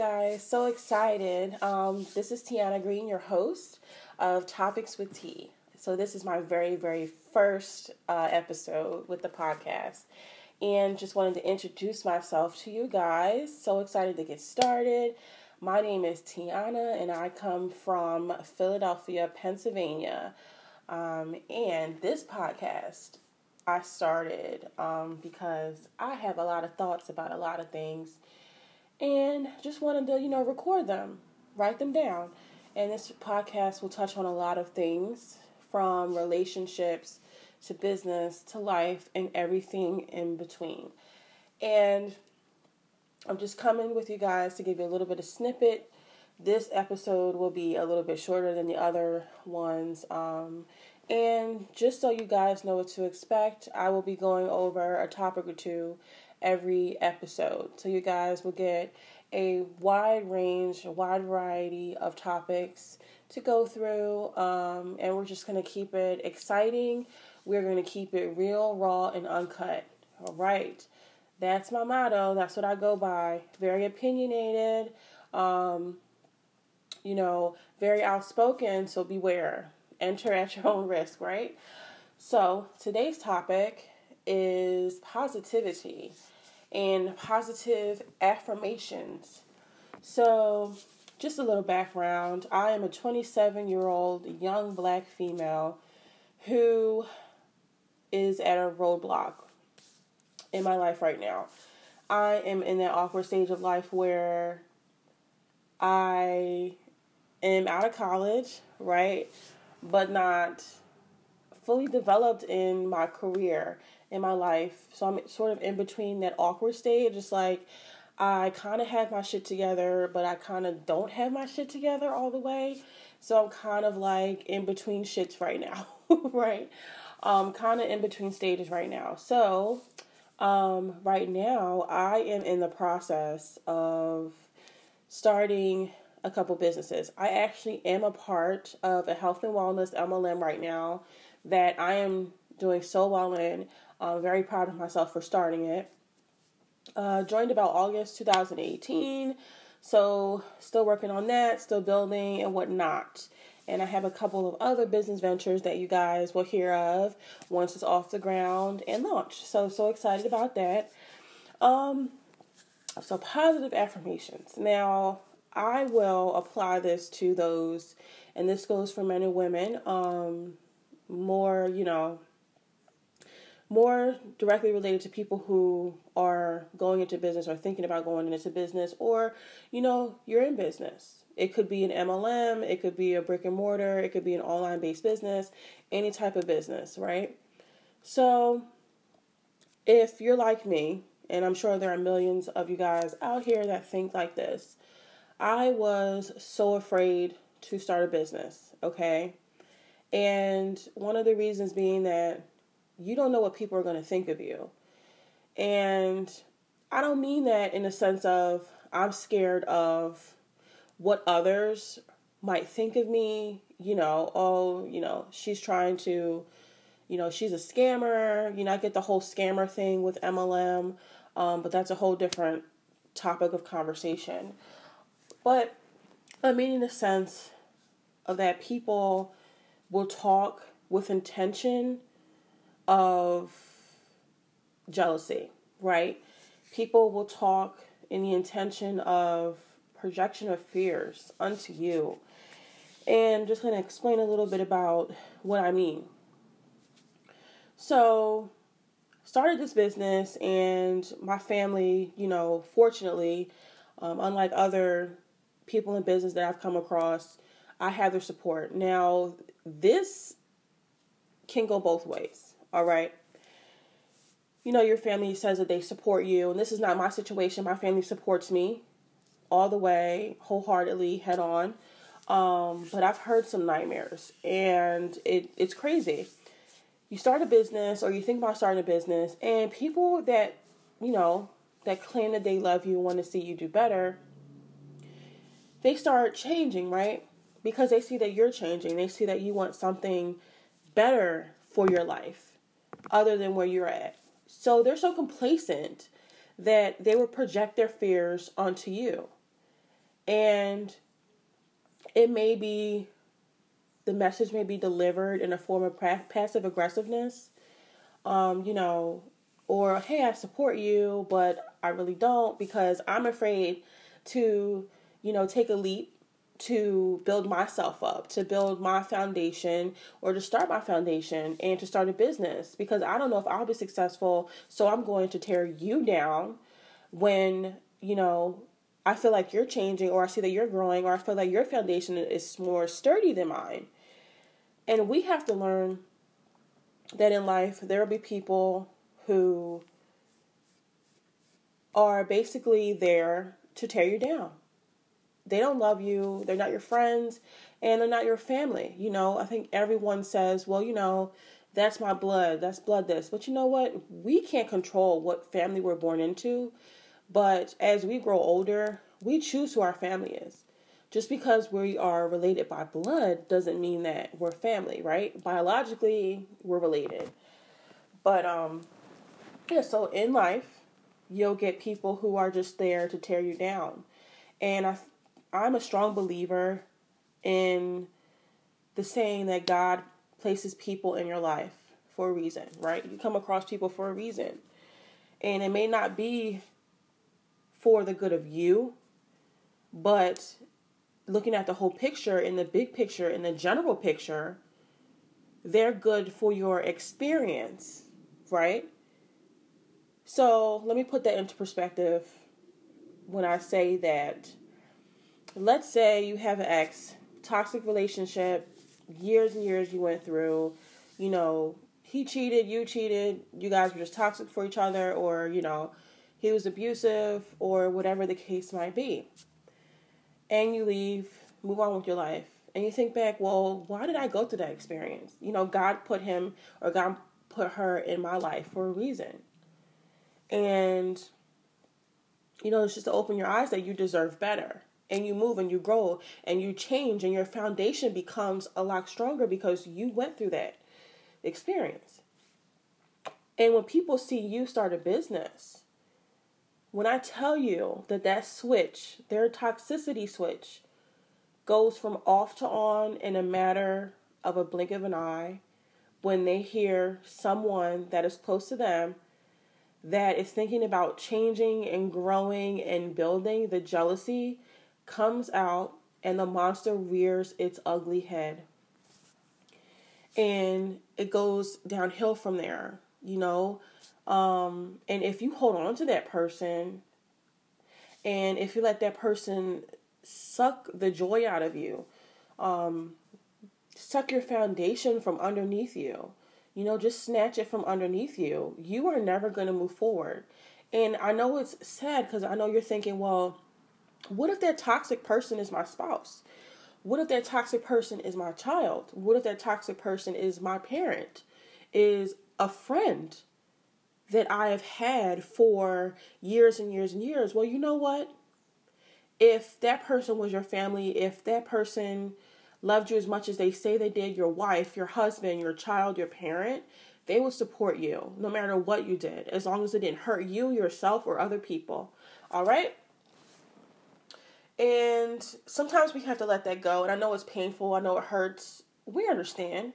guys. So excited. Um, this is Tiahna Green, your host of Topics with T. So, this is my very, very first uh, episode with the podcast. And just wanted to introduce myself to you guys. So excited to get started. My name is Tiahna, and I come from Philadelphia, Pennsylvania. Um, and this podcast I started um, because I have a lot of thoughts about a lot of things and just wanted to, you know, record them, write them down. And this podcast will touch on a lot of things from relationships to business to life and everything in between. And I'm just coming with you guys to give you a little bit of snippet. This episode will be a little bit shorter than the other ones. Um, and just so you guys know what to expect, I will be going over a topic or two every episode. So you guys will get a wide range, a wide variety of topics to go through. Um, and we're just going to keep it exciting. We're going to keep it real, raw, and uncut. All right. That's my motto. That's what I go by. Very opinionated. Um, you know, very outspoken. So beware. Enter at your own risk, right? So today's topic is positivity and positive affirmations. So, just a little background I am a 27 year old young black female who is at a roadblock in my life right now. I am in that awkward stage of life where I am out of college, right? But not fully developed in my career in my life. So I'm sort of in between that awkward stage. It's like I kind of have my shit together, but I kind of don't have my shit together all the way. So I'm kind of like in between shits right now, right? Um, kind of in between stages right now. So, um, right now I am in the process of starting a couple businesses. I actually am a part of a health and wellness MLM right now that I am doing so well in. I'm very proud of myself for starting it. Uh, joined about August 2018, so still working on that, still building and whatnot. And I have a couple of other business ventures that you guys will hear of once it's off the ground and launched. So so excited about that. Um, so positive affirmations. Now I will apply this to those, and this goes for men and women. Um, more you know more directly related to people who are going into business or thinking about going into business or you know you're in business. It could be an mlm it could be a brick and mortar it could be an online based business any type of business right? So if you're like me and i'm sure there are millions of you guys out here that think like this i was so afraid to start a business okay? And one of the reasons being that you don't know what people are going to think of you. And I don't mean that in the sense of I'm scared of what others might think of me, you know, oh, you know, she's trying to, you know, she's a scammer. You know, I get the whole scammer thing with MLM, um, but that's a whole different topic of conversation. But I mean, in the sense of that people will talk with intention of jealousy, right? People will talk in the intention of projection of fears unto you. And just going to explain a little bit about what I mean. So, started this business, and my family, you know, fortunately, um, unlike other people in business that I've come across, I have their support. Now, this can go both ways all right. You know, your family says that they support you, and this is not my situation. My family supports me all the way, wholeheartedly, head on. Um, but I've heard some nightmares, and it, it's crazy. You start a business, or you think about starting a business, and people that, you know, that claim that they love you, want to see you do better, they start changing, right? Because they see that you're changing. They see that you want something better for your life other than where you're at. So they're so complacent that they will project their fears onto you. And it may be, the message may be delivered in a form of passive aggressiveness. Um, you know, or hey, I support you, but I really don't because I'm afraid to, you know, take a leap to build myself up, to build my foundation, or to start my foundation and to start a business because I don't know if I'll be successful. So I'm going to tear you down when, you know, I feel like you're changing, or I see that you're growing, or I feel like your foundation is more sturdy than mine. And we have to learn that in life, there will be people who are basically there to tear you down they don't love you, they're not your friends, and they're not your family. You know, I think everyone says, well, you know, that's my blood, that's blood this. But you know what? We can't control what family we're born into. But as we grow older, we choose who our family is. Just because we are related by blood doesn't mean that we're family, right? Biologically, we're related. But um yeah, so in life, you'll get people who are just there to tear you down. And I I'm a strong believer in the saying that God places people in your life for a reason, right? You come across people for a reason. And it may not be for the good of you, but looking at the whole picture, in the big picture, in the general picture, they're good for your experience, right? So let me put that into perspective when I say that let's say you have an ex, toxic relationship, years and years you went through, you know, he cheated, you cheated, you guys were just toxic for each other, or, you know, he was abusive, or whatever the case might be. And you leave, move on with your life. And you think back, well, why did I go through that experience? You know, God put him or God put her in my life for a reason. And, you know, it's just to open your eyes that you deserve better and you move and you grow and you change and your foundation becomes a lot stronger because you went through that experience. And when people see you start a business, when I tell you that that switch, their toxicity switch, goes from off to on in a matter of a blink of an eye, when they hear someone that is close to them that is thinking about changing and growing and building, the jealousy comes out and the monster rears its ugly head. And it goes downhill from there, you know. Um, and if you hold on to that person and if you let that person suck the joy out of you, um, suck your foundation from underneath you, you know, just snatch it from underneath you, you are never going to move forward. And I know it's sad because I know you're thinking, well, what if that toxic person is my spouse? What if that toxic person is my child? What if that toxic person is my parent? Is a friend that I have had for years and years and years? Well, you know what? If that person was your family, if that person loved you as much as they say they did, your wife, your husband, your child, your parent, they will support you no matter what you did, as long as it didn't hurt you, yourself, or other people. All right? And sometimes we have to let that go. And I know it's painful, I know it hurts. We understand.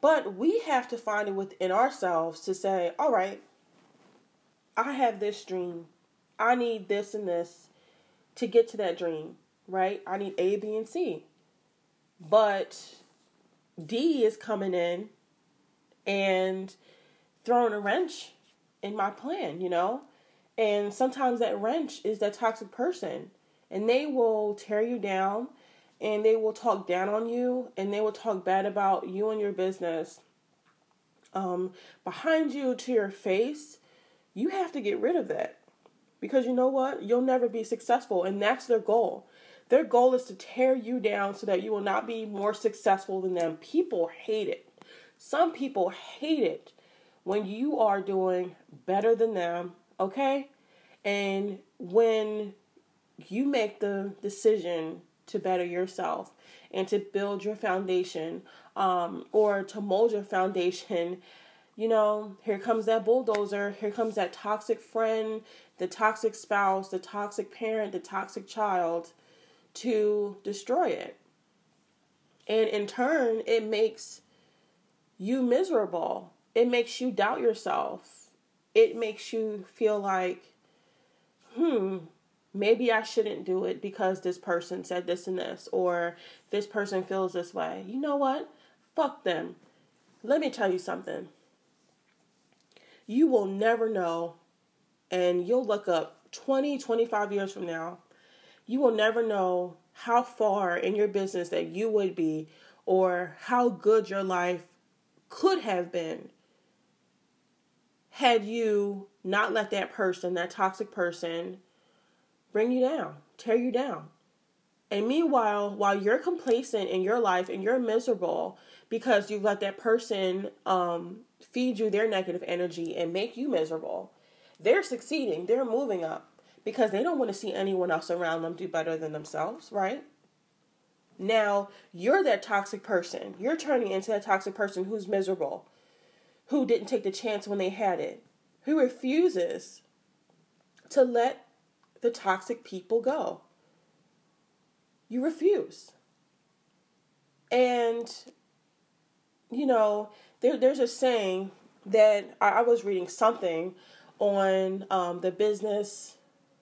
But we have to find it within ourselves to say, all right, I have this dream. I need this and this to get to that dream, right? I need A, B, and C. But D is coming in and throwing a wrench in my plan, you know? And sometimes that wrench is that toxic person and they will tear you down and they will talk down on you and they will talk bad about you and your business um, behind you to your face, you have to get rid of that. Because you know what? You'll never be successful, and that's their goal. Their goal is to tear you down so that you will not be more successful than them. People hate it. Some people hate it when you are doing better than them, okay? And when you make the decision to better yourself and to build your foundation um, or to mold your foundation you know here comes that bulldozer here comes that toxic friend the toxic spouse the toxic parent the toxic child to destroy it. And in turn, it makes you miserable. It makes you doubt yourself. It makes you feel like, hmm, maybe I shouldn't do it because this person said this and this, or this person feels this way. You know what? Fuck them. Let me tell you something. You will never know, and you'll look up 20, 25 years from now, you will never know how far in your business that you would be or how good your life could have been had you not let that person, that toxic person, bring you down, tear you down. And meanwhile, while you're complacent in your life and you're miserable because you've let that person um, feed you their negative energy and make you miserable, they're succeeding, they're moving up because they don't want to see anyone else around them do better than themselves, right? Now, you're that toxic person. You're turning into that toxic person who's miserable, who didn't take the chance when they had it, who refuses to let the toxic people go. You refuse. And, you know, there, there's a saying that I, I was reading something on um, the business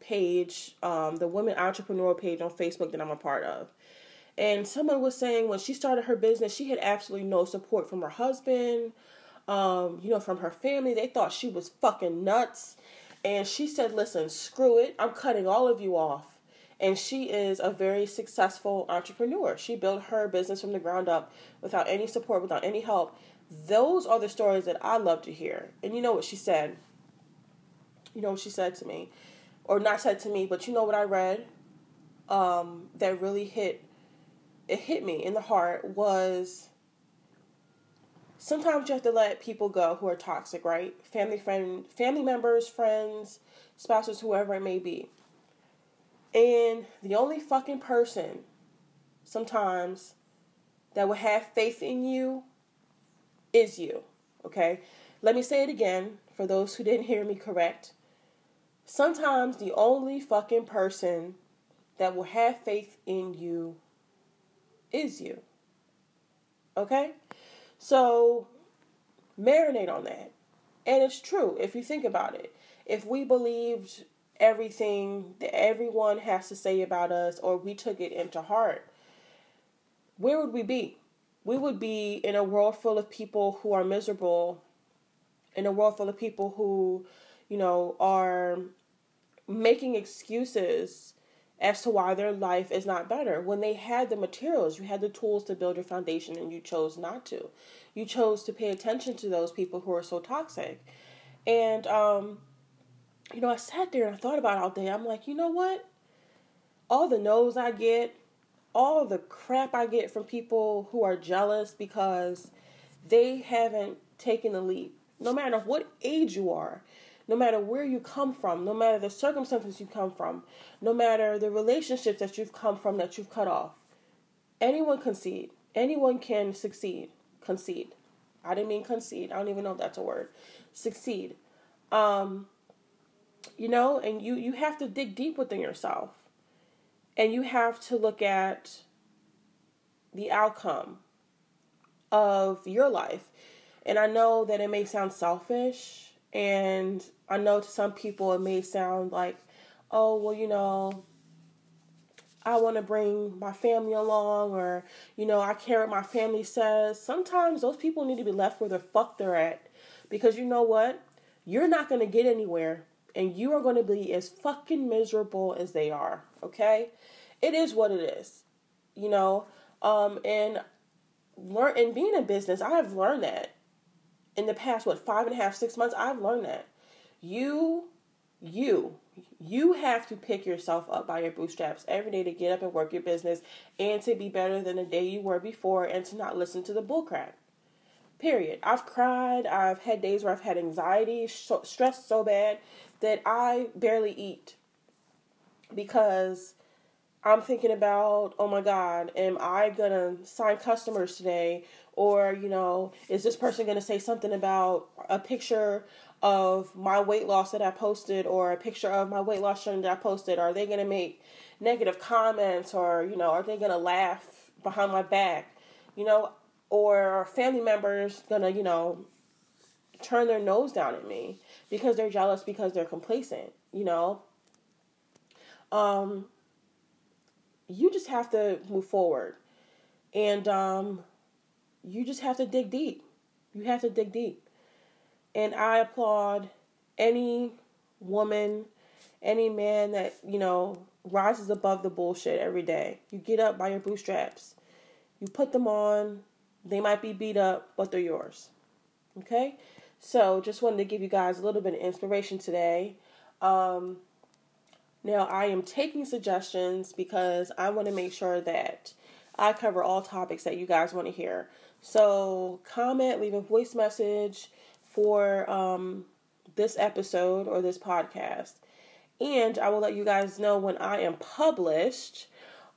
page, um, the women entrepreneur page on Facebook that I'm a part of. And someone was saying when she started her business, she had absolutely no support from her husband, um, you know, from her family. They thought she was fucking nuts. And she said, listen, screw it. I'm cutting all of you off. And she is a very successful entrepreneur. She built her business from the ground up without any support, without any help. Those are the stories that I love to hear. And you know what she said? You know what she said to me? Or not said to me, but you know what I read um, that really hit it hit me in the heart was sometimes you have to let people go who are toxic, right? Family friend family members, friends, spouses, whoever it may be. And the only fucking person sometimes that will have faith in you is you. Okay? Let me say it again for those who didn't hear me correct. Sometimes the only fucking person that will have faith in you is you. Okay? So marinate on that. And it's true if you think about it. If we believed everything that everyone has to say about us or we took it into heart, where would we be? We would be in a world full of people who are miserable, in a world full of people who, you know, are making excuses as to why their life is not better. When they had the materials, you had the tools to build your foundation, and you chose not to. You chose to pay attention to those people who are so toxic. And, um, you know, I sat there and I thought about all day. I'm like, you know what? All the no's I get, all the crap I get from people who are jealous because they haven't taken the leap. No matter what age you are, no matter where you come from, no matter the circumstances you come from, no matter the relationships that you've come from that you've cut off. Anyone can concede. Anyone can succeed. Concede. I didn't mean concede. I don't even know if that's a word. Succeed. Um, you know, and you you have to dig deep within yourself. And you have to look at the outcome of your life. And I know that it may sound selfish and I know to some people it may sound like, oh, well, you know, I want to bring my family along, or, you know, I care what my family says. Sometimes those people need to be left where the fuck they're at. Because you know what? You're not going to get anywhere, and you are going to be as fucking miserable as they are, okay? It is what it is, you know? Um, and learn and being in business, I have learned that in the past, what, five and a half, six months, I've learned that. You, you, you have to pick yourself up by your bootstraps every day to get up and work your business and to be better than the day you were before and to not listen to the bullcrap. Period. I've cried. I've had days where I've had anxiety, stressed so bad that I barely eat because I'm thinking about, oh my God, am I gonna sign customers today? Or, you know, is this person gonna say something about a picture of my weight loss that I posted or a picture of my weight loss journey that I posted? Are they going to make negative comments or, you know, are they going to laugh behind my back? You know, or family members going to, you know, turn their nose down at me because they're jealous because they're complacent, you know? Um you just have to move forward. And um you just have to dig deep. You have to dig deep. And I applaud any woman, any man that, you know, rises above the bullshit every day. You get up by your bootstraps. You put them on. They might be beat up, but they're yours. Okay? So, just wanted to give you guys a little bit of inspiration today. Um, now, I am taking suggestions because I want to make sure that I cover all topics that you guys want to hear. So, comment, leave a voice message for um, this episode or this podcast. And I will let you guys know when I am published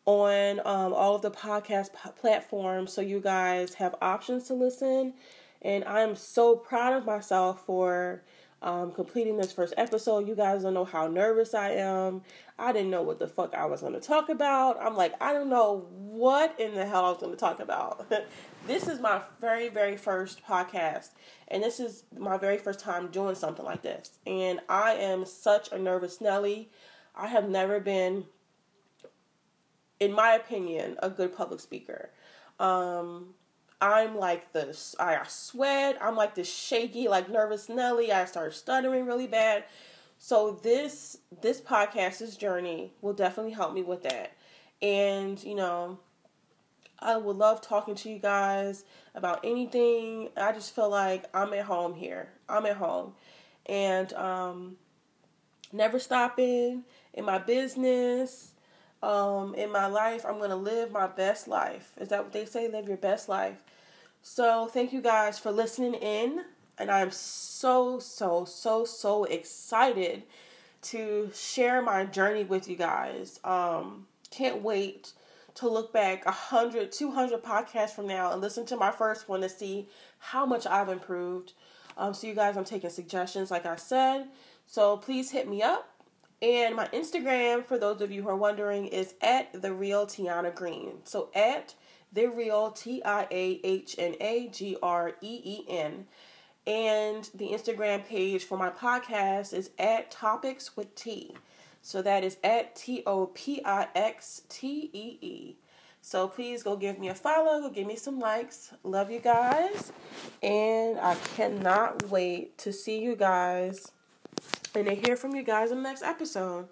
on um, all of the podcast p- platforms so you guys have options to listen. And I'm so proud of myself for um, completing this first episode. You guys don't know how nervous I am. I didn't know what the fuck I was going to talk about. I'm like, I don't know what in the hell I was going to talk about. this is my very, very first podcast. And this is my very first time doing something like this. And I am such a nervous Nelly. I have never been, in my opinion, a good public speaker. Um, I'm like this. I sweat. I'm like this shaky, like nervous Nelly. I start stuttering really bad. So this this podcast, this journey, will definitely help me with that. And you know, I would love talking to you guys about anything. I just feel like I'm at home here. I'm at home, and um, never stopping in my business um, in my life. I'm going to live my best life. Is that what they say? Live your best life. So, thank you guys for listening in. And I'm so, so, so, so excited to share my journey with you guys. Um, can't wait to look back 100, 200 podcasts from now and listen to my first one to see how much I've improved. Um, so, you guys, I'm taking suggestions, like I said. So, please hit me up and my Instagram, for those of you who are wondering, is at the real Tiahna Green. So at the real T I A H N A G R E E N. And the Instagram page for my podcast is at Topics with T. So that is at T O P I X T E E. So please go give me a follow, go give me some likes. Love you guys. And I cannot wait to see you guys and to hear from you guys in the next episode.